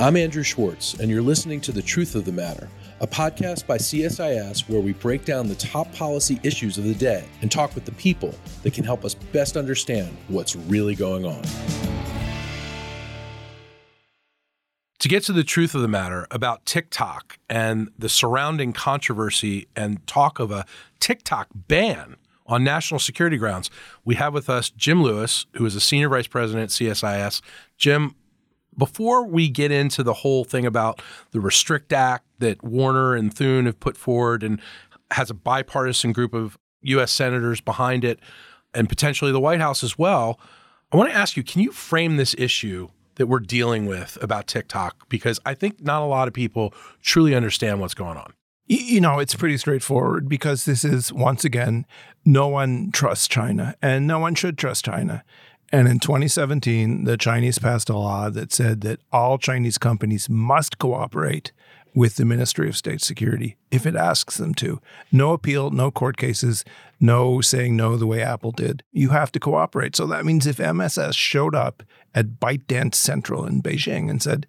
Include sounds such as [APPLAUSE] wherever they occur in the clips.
I'm Andrew Schwartz, and you're listening to The Truth of the Matter, a podcast by CSIS where we break down the top policy issues of the day and talk with the people that can help us best understand what's really going on. To get to the truth of the matter about TikTok and the surrounding controversy and talk of a TikTok ban on national security grounds, we have with us Jim Lewis, who is a senior vice president at CSIS. Jim, before we get into the whole thing about the Restrict Act that Warner and Thune have put forward and has a bipartisan group of U.S. senators behind it and potentially the White House as well, I want to ask you can you frame this issue that we're dealing with about TikTok? Because I think not a lot of people truly understand what's going on. You know, it's pretty straightforward because this is, once again, no one trusts China and no one should trust China. And in 2017, the Chinese passed a law that said that all Chinese companies must cooperate with the Ministry of State Security if it asks them to. No appeal, no court cases, no saying no the way Apple did. You have to cooperate. So that means if MSS showed up at ByteDance Central in Beijing and said,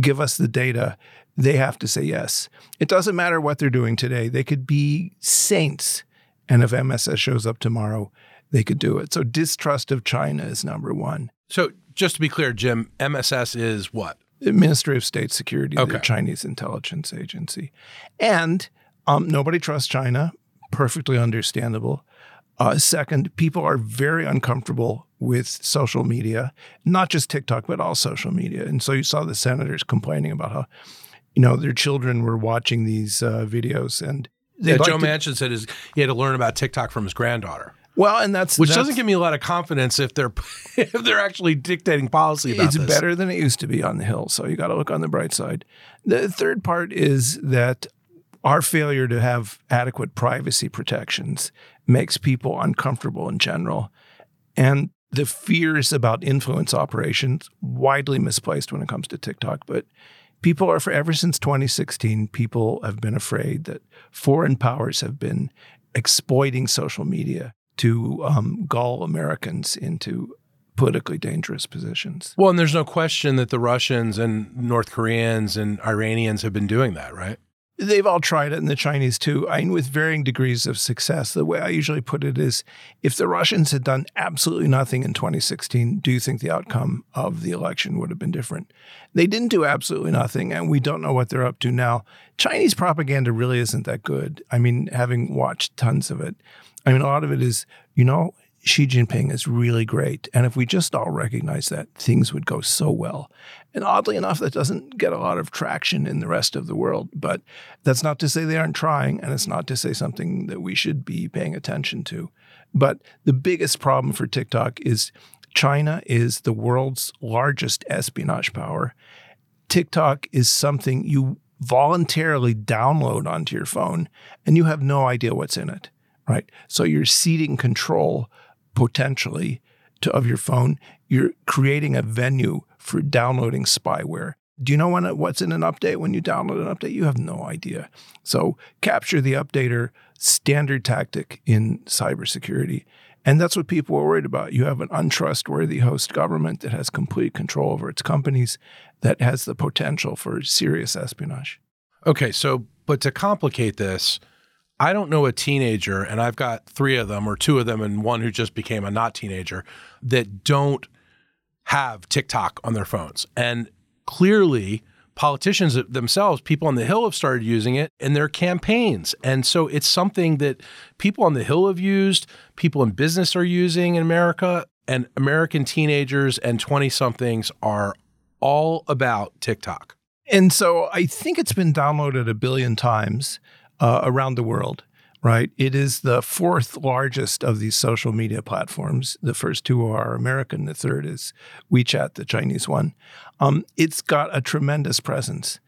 give us the data, they have to say yes. It doesn't matter what they're doing today. They could be saints. And if MSS shows up tomorrow, they could do it. So distrust of China is number one. So just to be clear, Jim, MSS is what? The Ministry of State Security, okay. the Chinese intelligence agency. And um, nobody trusts China, perfectly understandable. Uh, second, people are very uncomfortable with social media, not just TikTok, but all social media. And so you saw the senators complaining about how, you know, their children were watching these uh, videos. And yeah, Joe to, Manchin said his, he had to learn about TikTok from his granddaughter. Well, and that's which that's, doesn't give me a lot of confidence if they're [LAUGHS] if they're actually dictating policy about it's this. better than it used to be on the hill. So you got to look on the bright side. The third part is that our failure to have adequate privacy protections makes people uncomfortable in general, and the fears about influence operations widely misplaced when it comes to TikTok, but. People are for ever since 2016, people have been afraid that foreign powers have been exploiting social media to um, gull Americans into politically dangerous positions. Well, and there's no question that the Russians and North Koreans and Iranians have been doing that, right? They've all tried it, and the Chinese too, mean, with varying degrees of success. The way I usually put it is if the Russians had done absolutely nothing in 2016, do you think the outcome of the election would have been different? They didn't do absolutely nothing, and we don't know what they're up to now. Chinese propaganda really isn't that good. I mean, having watched tons of it, I mean, a lot of it is, you know, Xi Jinping is really great. And if we just all recognize that, things would go so well. And oddly enough, that doesn't get a lot of traction in the rest of the world. But that's not to say they aren't trying, and it's not to say something that we should be paying attention to. But the biggest problem for TikTok is China is the world's largest espionage power. TikTok is something you voluntarily download onto your phone, and you have no idea what's in it, right? So you're ceding control potentially to, of your phone, you're creating a venue for downloading spyware. Do you know when what's in an update when you download an update? You have no idea. So capture the updater, standard tactic in cybersecurity. And that's what people are worried about. You have an untrustworthy host government that has complete control over its companies, that has the potential for serious espionage. Okay, so, but to complicate this, I don't know a teenager, and I've got three of them, or two of them, and one who just became a not teenager, that don't have TikTok on their phones. And clearly, politicians themselves, people on the Hill have started using it in their campaigns. And so it's something that people on the Hill have used, people in business are using in America, and American teenagers and 20 somethings are all about TikTok. And so I think it's been downloaded a billion times uh, around the world, right? It is the fourth largest of these social media platforms. The first two are American, the third is WeChat, the Chinese one. Um, it's got a tremendous presence,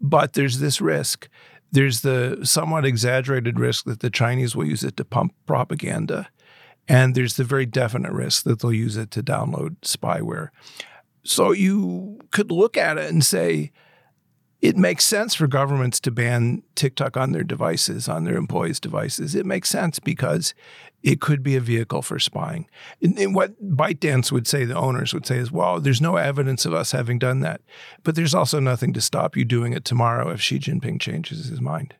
but there's this risk. There's the somewhat exaggerated risk that the Chinese will use it to pump propaganda. And there's the very definite risk that they'll use it to download spyware. So you could look at it and say, it makes sense for governments to ban TikTok on their devices, on their employees' devices. It makes sense because it could be a vehicle for spying. And, and what ByteDance would say, the owners would say is, well, there's no evidence of us having done that. But there's also nothing to stop you doing it tomorrow if Xi Jinping changes his mind.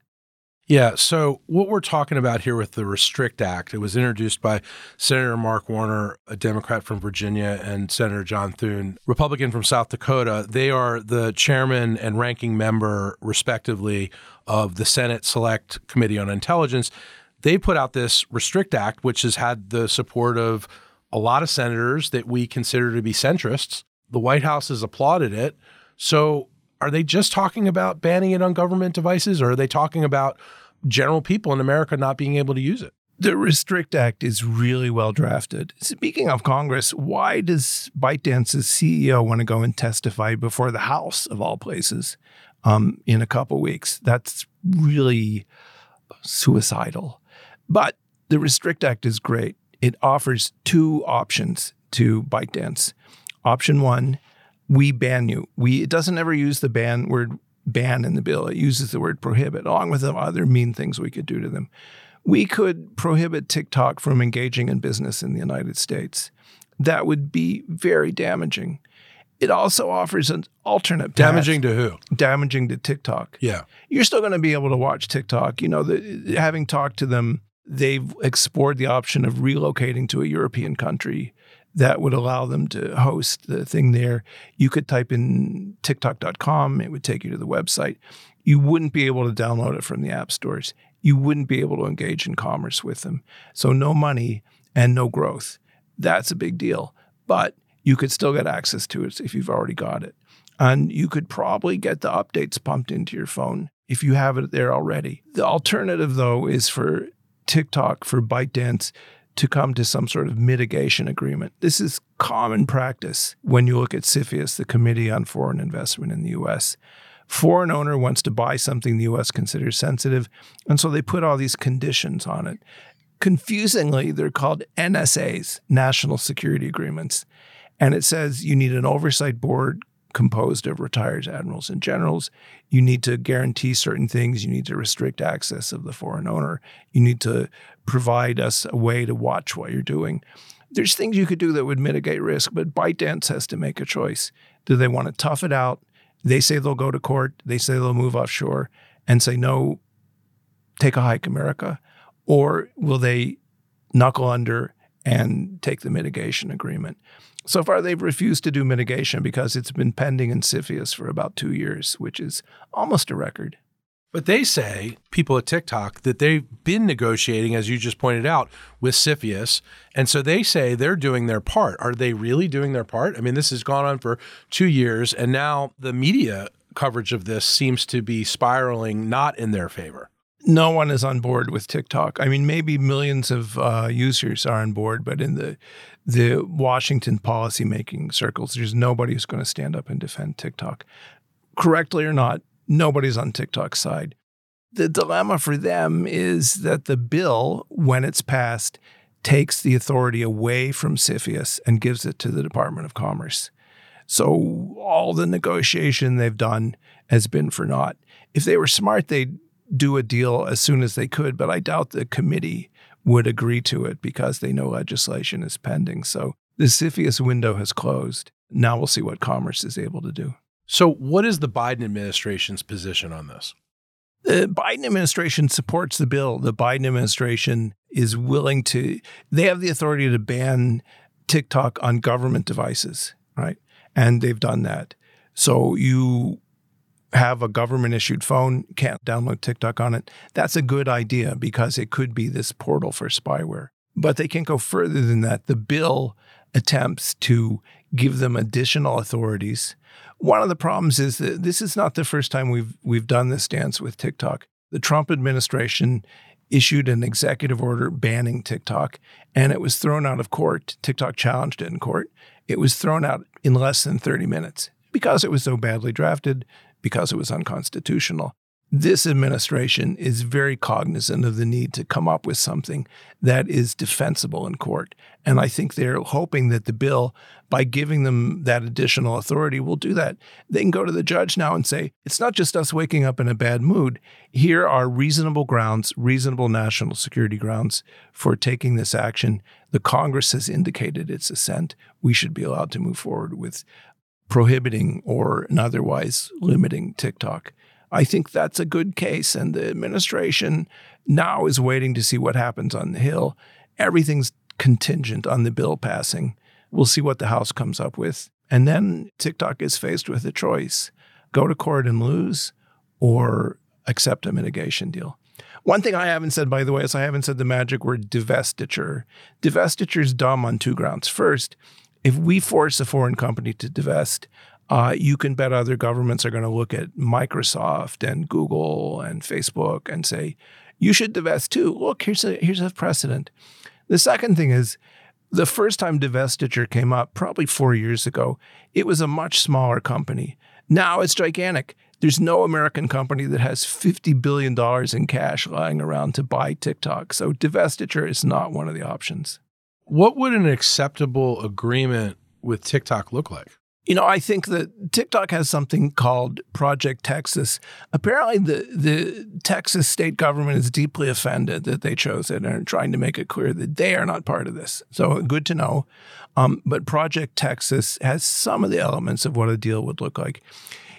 Yeah. So, what we're talking about here with the Restrict Act, it was introduced by Senator Mark Warner, a Democrat from Virginia, and Senator John Thune, Republican from South Dakota. They are the chairman and ranking member, respectively, of the Senate Select Committee on Intelligence. They put out this Restrict Act, which has had the support of a lot of senators that we consider to be centrists. The White House has applauded it. So, are they just talking about banning it on government devices or are they talking about general people in America not being able to use it? The Restrict Act is really well drafted. Speaking of Congress, why does ByteDance's CEO want to go and testify before the House, of all places, um, in a couple weeks? That's really suicidal. But the Restrict Act is great. It offers two options to ByteDance. Option one we ban you. We it doesn't ever use the ban word ban in the bill. It uses the word prohibit, along with the other mean things we could do to them. We could prohibit TikTok from engaging in business in the United States. That would be very damaging. It also offers an alternate path. Damaging to who? Damaging to TikTok. Yeah. You're still going to be able to watch TikTok. You know, the, having talked to them, they've explored the option of relocating to a European country that would allow them to host the thing there. You could type in TikTok.com, it would take you to the website. You wouldn't be able to download it from the app stores. You wouldn't be able to engage in commerce with them. So, no money and no growth. That's a big deal. But you could still get access to it if you've already got it. And you could probably get the updates pumped into your phone if you have it there already. The alternative, though, is for TikTok, for ByteDance to come to some sort of mitigation agreement. This is common practice when you look at CFIUS, the Committee on Foreign Investment in the U.S. Foreign owner wants to buy something the U.S. considers sensitive, and so they put all these conditions on it. Confusingly, they're called NSAs, National Security Agreements. And it says you need an oversight board composed of retired admirals and generals. You need to guarantee certain things. You need to restrict access of the foreign owner. You need to provide us a way to watch what you're doing. There's things you could do that would mitigate risk, but ByteDance has to make a choice. Do they want to tough it out? They say they'll go to court. They say they'll move offshore and say, no, take a hike, America. Or will they knuckle under and take the mitigation agreement? So far, they've refused to do mitigation because it's been pending in CFIUS for about two years, which is almost a record. But they say, people at TikTok, that they've been negotiating, as you just pointed out, with CFIUS. And so they say they're doing their part. Are they really doing their part? I mean, this has gone on for two years, and now the media coverage of this seems to be spiraling not in their favor no one is on board with TikTok. I mean, maybe millions of uh, users are on board, but in the the Washington policymaking circles, there's nobody who's going to stand up and defend TikTok. Correctly or not, nobody's on TikTok's side. The dilemma for them is that the bill, when it's passed, takes the authority away from CFIUS and gives it to the Department of Commerce. So all the negotiation they've done has been for naught. If they were smart, they'd do a deal as soon as they could, but I doubt the committee would agree to it because they know legislation is pending. So the CFIUS window has closed. Now we'll see what Commerce is able to do. So, what is the Biden administration's position on this? The Biden administration supports the bill. The Biden administration is willing to, they have the authority to ban TikTok on government devices, right? And they've done that. So, you have a government issued phone, can't download TikTok on it. That's a good idea because it could be this portal for spyware. But they can't go further than that. The bill attempts to give them additional authorities. One of the problems is that this is not the first time we've we've done this dance with TikTok. The Trump administration issued an executive order banning TikTok and it was thrown out of court. TikTok challenged it in court. It was thrown out in less than 30 minutes because it was so badly drafted because it was unconstitutional. this administration is very cognizant of the need to come up with something that is defensible in court. And I think they're hoping that the bill, by giving them that additional authority, will do that. They can go to the judge now and say, it's not just us waking up in a bad mood. Here are reasonable grounds, reasonable national security grounds for taking this action. The Congress has indicated its assent. We should be allowed to move forward with prohibiting or otherwise limiting TikTok. I think that's a good case. And the administration now is waiting to see what happens on the Hill. Everything's contingent on the bill passing. We'll see what the House comes up with. And then TikTok is faced with a choice go to court and lose or accept a mitigation deal. One thing I haven't said, by the way, is I haven't said the magic word divestiture. Divestiture is dumb on two grounds. First, if we force a foreign company to divest, uh, you can bet other governments are going to look at Microsoft and Google and Facebook and say, you should divest too. Look, here's a here's a precedent. The second thing is the first time divestiture came up, probably four years ago, it was a much smaller company. Now it's gigantic. There's no American company that has $50 billion in cash lying around to buy TikTok. So divestiture is not one of the options. What would an acceptable agreement with TikTok look like? You know, I think that TikTok has something called Project Texas. Apparently, the, the Texas state government is deeply offended that they chose it and are trying to make it clear that they are not part of this. So, good to know. Um, but Project Texas has some of the elements of what a deal would look like.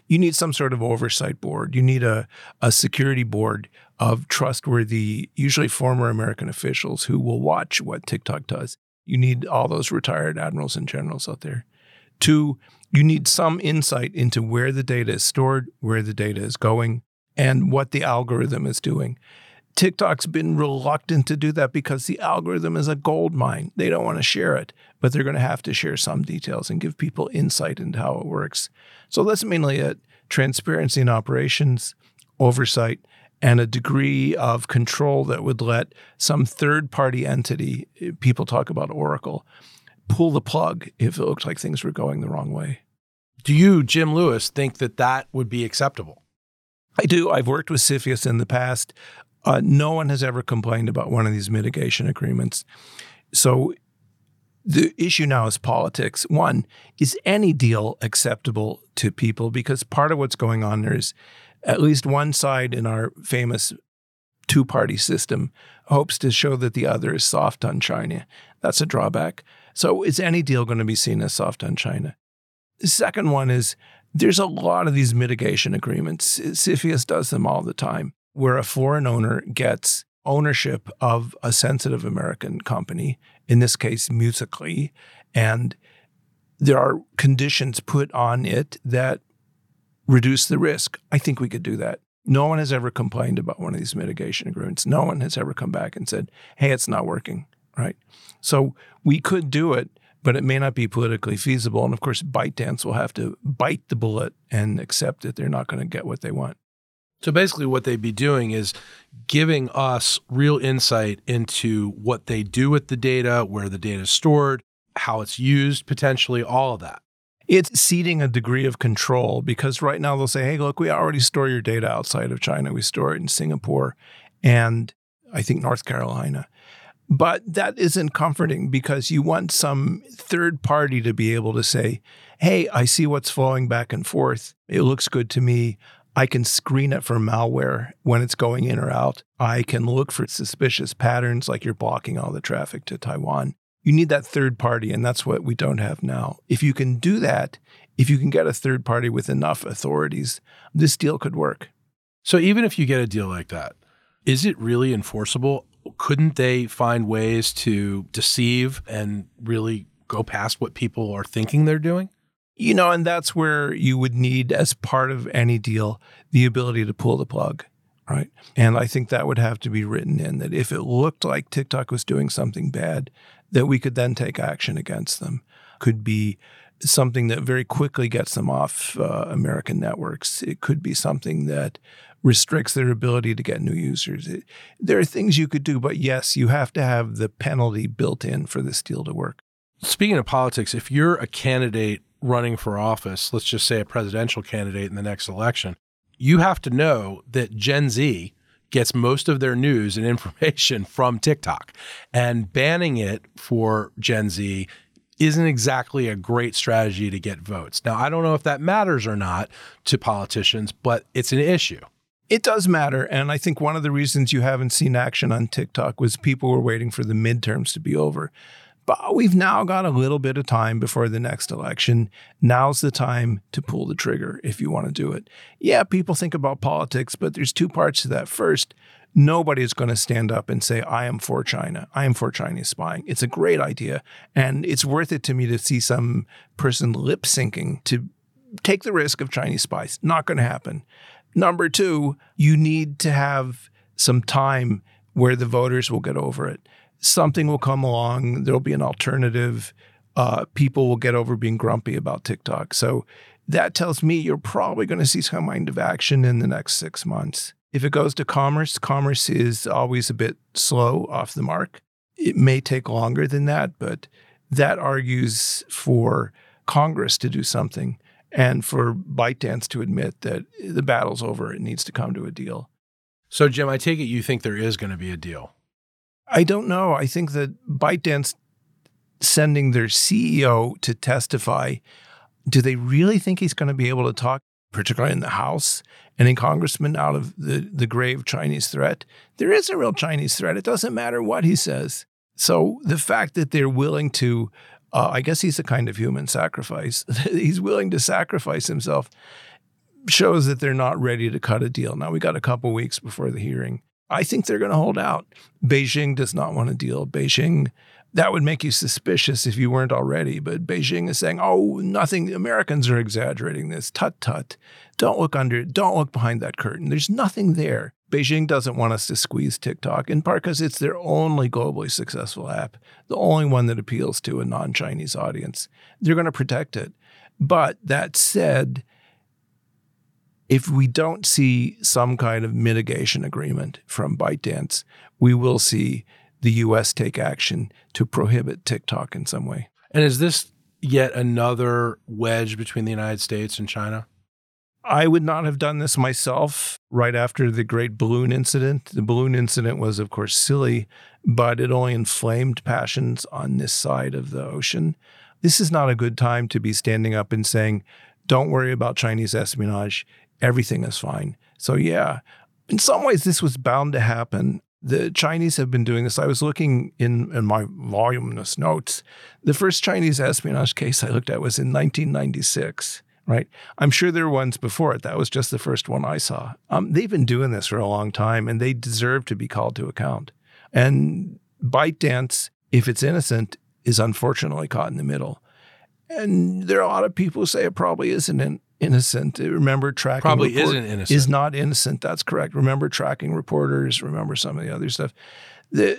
You need some sort of oversight board. You need a, a security board of trustworthy, usually former American officials who will watch what TikTok does. You need all those retired admirals and generals out there. Two, you need some insight into where the data is stored, where the data is going, and what the algorithm is doing. TikTok's been reluctant to do that because the algorithm is a gold mine. They don't want to share it, but they're going to have to share some details and give people insight into how it works. So that's mainly it transparency in operations, oversight, and a degree of control that would let some third party entity, people talk about Oracle, pull the plug if it looked like things were going the wrong way. Do you, Jim Lewis, think that that would be acceptable? I do. I've worked with CFIUS in the past. Uh, no one has ever complained about one of these mitigation agreements. So the issue now is politics. One, is any deal acceptable to people? Because part of what's going on there is at least one side in our famous two party system hopes to show that the other is soft on China. That's a drawback. So is any deal going to be seen as soft on China? The second one is there's a lot of these mitigation agreements. CFIUS does them all the time, where a foreign owner gets ownership of a sensitive American company, in this case, Musical.ly, and there are conditions put on it that reduce the risk. I think we could do that. No one has ever complained about one of these mitigation agreements. No one has ever come back and said, hey, it's not working, right? So we could do it but it may not be politically feasible. And of course, ByteDance will have to bite the bullet and accept that they're not going to get what they want. So basically, what they'd be doing is giving us real insight into what they do with the data, where the data is stored, how it's used, potentially, all of that. It's ceding a degree of control because right now they'll say, hey, look, we already store your data outside of China. We store it in Singapore and I think North Carolina. But that isn't comforting because you want some third party to be able to say, hey, I see what's flowing back and forth. It looks good to me. I can screen it for malware when it's going in or out. I can look for suspicious patterns like you're blocking all the traffic to Taiwan. You need that third party, and that's what we don't have now. If you can do that, if you can get a third party with enough authorities, this deal could work. So, even if you get a deal like that, is it really enforceable? couldn't they find ways to deceive and really go past what people are thinking they're doing? You know, and that's where you would need, as part of any deal, the ability to pull the plug, right? And I think that would have to be written in that if it looked like TikTok was doing something bad, that we could then take action against them. Could be something that very quickly gets them off uh, American networks. It could be something that restricts their ability to get new users. It, there are things you could do, but yes, you have to have the penalty built in for this deal to work. Speaking of politics, if you're a candidate running for office, let's just say a presidential candidate in the next election, you have to know that Gen Z gets most of their news and [LAUGHS] information from TikTok. And banning it for Gen Z isn't exactly a great strategy to get votes. Now, I don't know if that matters or not to politicians, but it's an issue. It does matter. And I think one of the reasons you haven't seen action on TikTok was people were waiting for the midterms to be over. But we've now got a little bit of time before the next election. Now's the time to pull the trigger if you want to do it. Yeah, people think about politics, but there's two parts to that. First, nobody is going to stand up and say, I am for China. I am for Chinese spying. It's a great idea. And it's worth it to me to see some person lip syncing to take the risk of Chinese spies. Not going to happen. Number two, you need to have some time where the voters will get over it something will come along. There'll be an alternative. Uh, people will get over being grumpy about TikTok. So that tells me you're probably going to see some kind of action in the next six months. If it goes to commerce, commerce is always a bit slow off the mark. It may take longer than that, but that argues for Congress to do something and for ByteDance to admit that the battle's over. It needs to come to a deal. So, Jim, I take it you think there is going to be a deal. I don't know. I think that ByteDance sending their CEO to testify, do they really think he's going to be able to talk, particularly in the House and in Congressman, out of the, the grave Chinese threat? There is a real Chinese threat. It doesn't matter what he says. So the fact that they're willing to, uh, I guess he's a kind of human sacrifice, [LAUGHS] he's willing to sacrifice himself shows that they're not ready to cut a deal. Now we got a couple weeks before the hearing. I think they're going to hold out. Beijing does not want to deal. Beijing, that would make you suspicious if you weren't already. But Beijing is saying, oh, nothing, Americans are exaggerating this. Tut tut. Don't look under, don't look behind that curtain. There's nothing there. Beijing doesn't want us to squeeze TikTok, in part because it's their only globally successful app, the only one that appeals to a non Chinese audience. They're going to protect it. But that said, if we don't see some kind of mitigation agreement from ByteDance, we will see the US take action to prohibit TikTok in some way. And is this yet another wedge between the United States and China? I would not have done this myself right after the great balloon incident. The balloon incident was, of course, silly, but it only inflamed passions on this side of the ocean. This is not a good time to be standing up and saying, don't worry about Chinese espionage everything is fine. So, yeah, in some ways, this was bound to happen. The Chinese have been doing this. I was looking in, in my voluminous notes. The first Chinese espionage case I looked at was in 1996 right? I'm sure there were ones before it. That was just the first one I saw. Um, they've been doing this for a long time and they deserve to be called to account. And ByteDance, if it's innocent, is unfortunately caught in the middle. And there are a lot of people who say it probably isn't innocent. Remember tracking probably report- isn't innocent. Is not innocent. That's correct. Remember tracking reporters. Remember some of the other stuff. The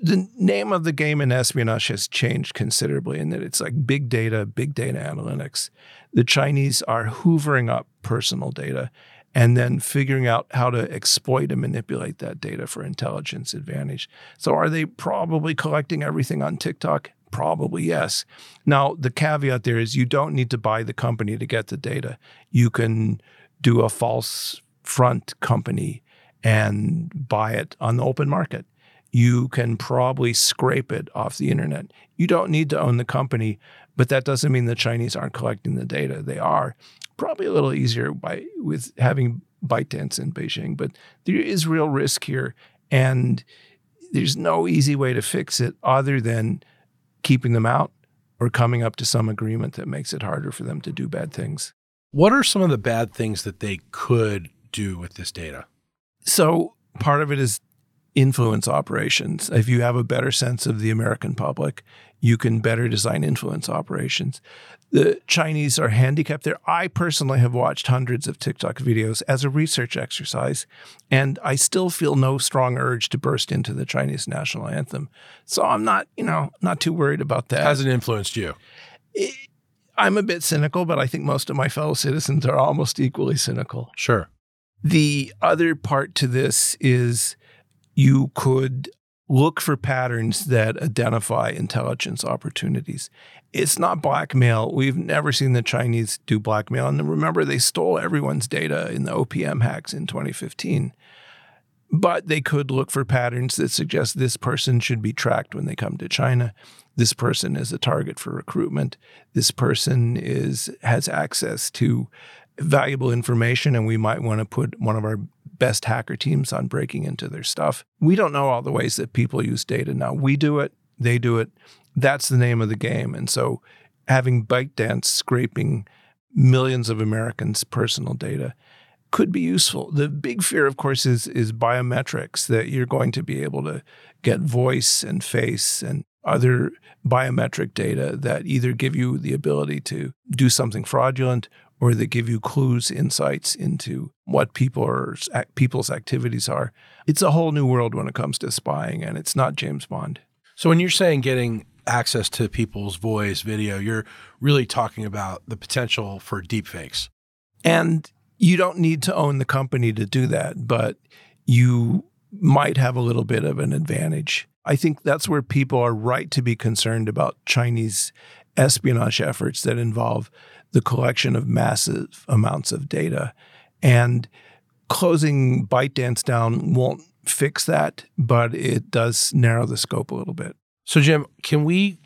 the name of the game in espionage has changed considerably in that it's like big data, big data analytics. The Chinese are hoovering up personal data and then figuring out how to exploit and manipulate that data for intelligence advantage. So are they probably collecting everything on TikTok? Probably yes. Now, the caveat there is you don't need to buy the company to get the data. You can do a false front company and buy it on the open market. You can probably scrape it off the internet. You don't need to own the company, but that doesn't mean the Chinese aren't collecting the data. They are. Probably a little easier by with having ByteDance in Beijing, but there is real risk here, and there's no easy way to fix it other than keeping them out or coming up to some agreement that makes it harder for them to do bad things. What are some of the bad things that they could do with this data? So, part of it is influence operations. If you have a better sense of the American public, you can better design influence operations. The Chinese are handicapped there. I personally have watched hundreds of TikTok videos as a research exercise, and I still feel no strong urge to burst into the Chinese national anthem. So I'm not, you know, not too worried about that. Has it influenced you? It, I'm a bit cynical, but I think most of my fellow citizens are almost equally cynical. Sure. The other part to this is you could look for patterns that identify intelligence opportunities. It's not blackmail. We've never seen the Chinese do blackmail. And remember, they stole everyone's data in the OPM hacks in 2015. But they could look for patterns that suggest this person should be tracked when they come to China. This person is a target for recruitment. This person is has access to valuable information, and we might want to put one of our best hacker teams on breaking into their stuff. We don't know all the ways that people use data now. We do it, they do it. That's the name of the game. And so having ByteDance scraping millions of Americans' personal data could be useful. The big fear, of course, is is biometrics that you're going to be able to get voice and face and other biometric data that either give you the ability to do something fraudulent or that give you clues, insights into what people are, people's activities are. It's a whole new world when it comes to spying, and it's not James Bond. So when you're saying getting access to people's voice, video, you're really talking about the potential for deepfakes. And you don't need to own the company to do that, but you might have a little bit of an advantage. I think that's where people are right to be concerned about Chinese espionage efforts that involve the collection of massive amounts of data. And closing ByteDance down won't fix that, but it does narrow the scope a little bit. So, Jim, can we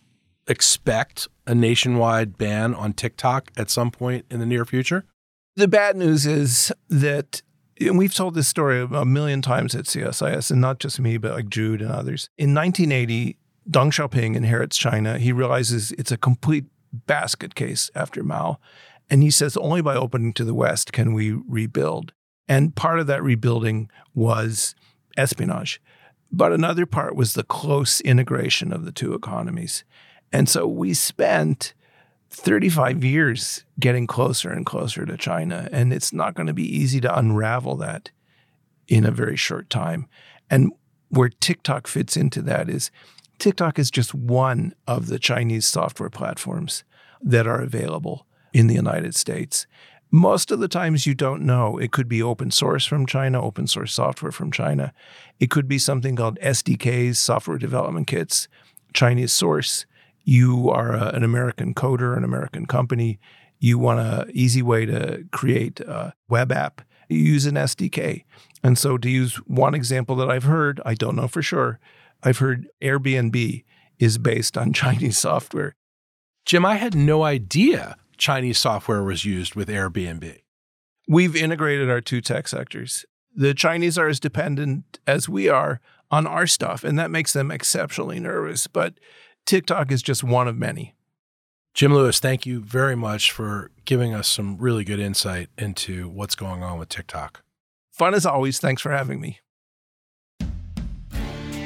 expect a nationwide ban on TikTok at some point in the near future? The bad news is that, and we've told this story a million times at CSIS, and not just me, but like Jude and others. In 1980, Deng Xiaoping inherits China. He realizes it's a complete basket case after Mao. And he says only by opening to the West can we rebuild. And part of that rebuilding was espionage. But another part was the close integration of the two economies. And so we spent 35 years getting closer and closer to China. And it's not going to be easy to unravel that in a very short time. And where TikTok fits into that is TikTok is just one of the Chinese software platforms that are available in the United States. Most of the times you don't know. It could be open source from China, open source software from China. It could be something called SDKs, software development kits, Chinese source. You are a, an American coder, an American company. You want an easy way to create a web app. You use an SDK. And so, to use one example that I've heard, I don't know for sure, I've heard Airbnb is based on [LAUGHS] Chinese software. Jim, I had no idea Chinese software was used with Airbnb. We've integrated our two tech sectors. The Chinese are as dependent as we are on our stuff, and that makes them exceptionally nervous. But TikTok is just one of many. Jim Lewis, thank you very much for giving us some really good insight into what's going on with TikTok. Fun as always. Thanks for having me.